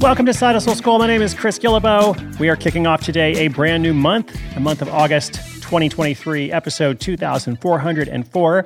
Welcome to Side Hustle School. My name is Chris Guillebeau. We are kicking off today a brand new month, the month of August 2023, episode 2404.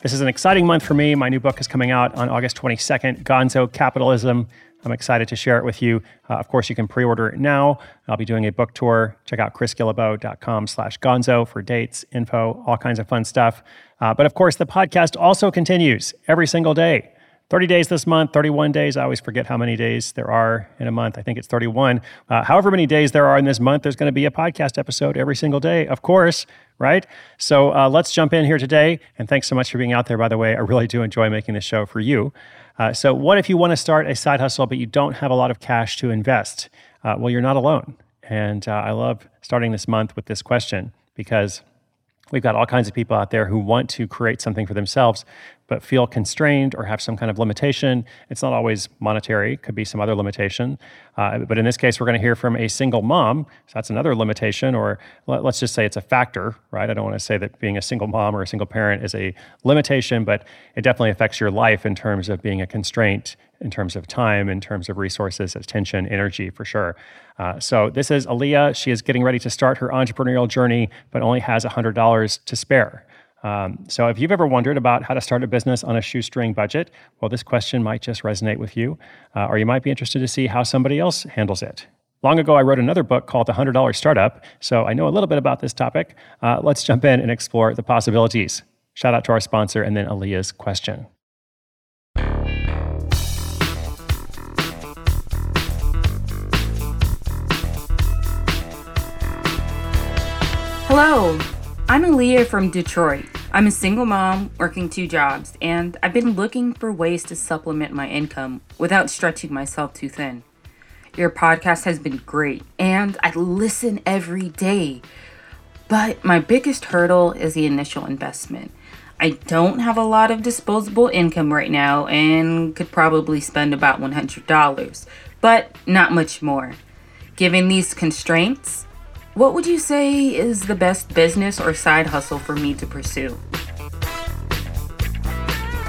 This is an exciting month for me. My new book is coming out on August 22nd Gonzo Capitalism. I'm excited to share it with you. Uh, of course, you can pre-order it now. I'll be doing a book tour. Check out chrisguillebeau.com slash gonzo for dates, info, all kinds of fun stuff. Uh, but of course, the podcast also continues every single day. 30 days this month, 31 days. I always forget how many days there are in a month. I think it's 31. Uh, however many days there are in this month, there's going to be a podcast episode every single day, of course, right? So uh, let's jump in here today. And thanks so much for being out there, by the way. I really do enjoy making this show for you. Uh, so, what if you want to start a side hustle, but you don't have a lot of cash to invest? Uh, well, you're not alone. And uh, I love starting this month with this question because We've got all kinds of people out there who want to create something for themselves, but feel constrained or have some kind of limitation. It's not always monetary, could be some other limitation. Uh, but in this case, we're going to hear from a single mom. So that's another limitation, or let, us just say it's a factor, right? I don't want to say that being a single mom or a single parent is a limitation, but it definitely affects your life in terms of being a constraint in terms of time, in terms of resources, attention, energy, for sure. Uh, so this is Aaliyah. She is getting ready to start her entrepreneurial journey, but only has $100 to spare. Um, so if you've ever wondered about how to start a business on a shoestring budget, well, this question might just resonate with you, uh, or you might be interested to see how somebody else handles it. Long ago, I wrote another book called The $100 Startup, so I know a little bit about this topic. Uh, let's jump in and explore the possibilities. Shout out to our sponsor and then Aaliyah's question. Hello, I'm Aaliyah from Detroit. I'm a single mom working two jobs, and I've been looking for ways to supplement my income without stretching myself too thin. Your podcast has been great, and I listen every day. But my biggest hurdle is the initial investment. I don't have a lot of disposable income right now and could probably spend about $100, but not much more. Given these constraints, what would you say is the best business or side hustle for me to pursue?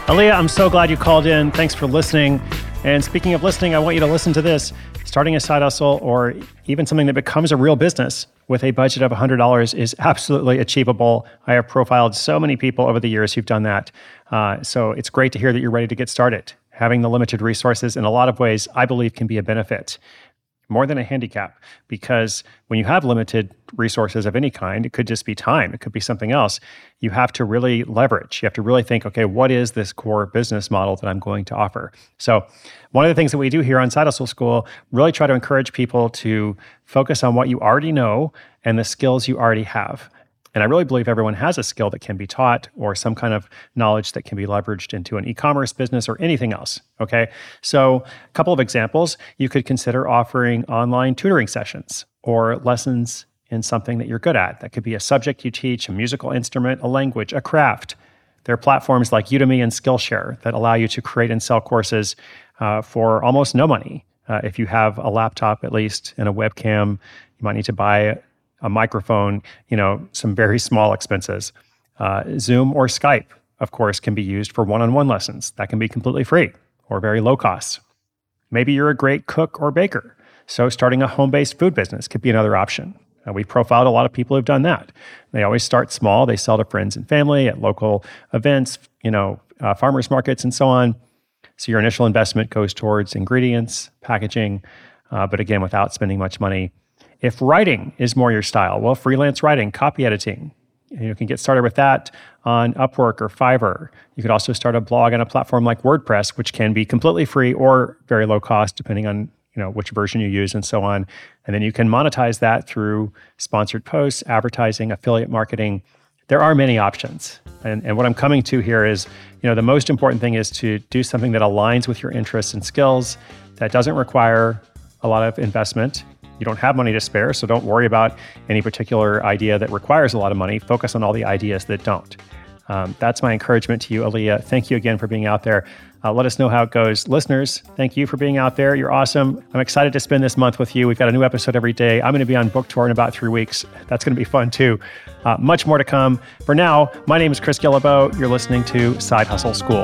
Aaliyah, I'm so glad you called in. Thanks for listening. And speaking of listening, I want you to listen to this. Starting a side hustle or even something that becomes a real business with a budget of $100 is absolutely achievable. I have profiled so many people over the years who've done that. Uh, so it's great to hear that you're ready to get started. Having the limited resources in a lot of ways, I believe, can be a benefit more than a handicap because when you have limited resources of any kind, it could just be time, it could be something else. You have to really leverage. You have to really think, okay, what is this core business model that I'm going to offer? So, one of the things that we do here on Side Hustle School really try to encourage people to focus on what you already know and the skills you already have. And I really believe everyone has a skill that can be taught or some kind of knowledge that can be leveraged into an e commerce business or anything else. Okay. So, a couple of examples you could consider offering online tutoring sessions or lessons in something that you're good at. That could be a subject you teach, a musical instrument, a language, a craft. There are platforms like Udemy and Skillshare that allow you to create and sell courses uh, for almost no money. Uh, if you have a laptop, at least, and a webcam, you might need to buy a microphone, you know, some very small expenses. Uh, Zoom or Skype, of course, can be used for one on one lessons. That can be completely free or very low cost. Maybe you're a great cook or baker. So, starting a home based food business could be another option. Uh, we've profiled a lot of people who've done that. They always start small. They sell to friends and family at local events, you know, uh, farmers markets, and so on. So your initial investment goes towards ingredients, packaging, uh, but again, without spending much money if writing is more your style, well, freelance writing, copy editing, you can get started with that on Upwork or Fiverr. You could also start a blog on a platform like WordPress, which can be completely free or very low cost, depending on you know which version you use and so on. And then you can monetize that through sponsored posts, advertising, affiliate marketing. There are many options. And, and what I'm coming to here is, you know, the most important thing is to do something that aligns with your interests and skills, that doesn't require a lot of investment you don't have money to spare, so don't worry about any particular idea that requires a lot of money. Focus on all the ideas that don't. Um, that's my encouragement to you, Aaliyah. Thank you again for being out there. Uh, let us know how it goes. Listeners, thank you for being out there. You're awesome. I'm excited to spend this month with you. We've got a new episode every day. I'm going to be on book tour in about three weeks. That's going to be fun too. Uh, much more to come. For now, my name is Chris Guillebeau. You're listening to Side Hustle School.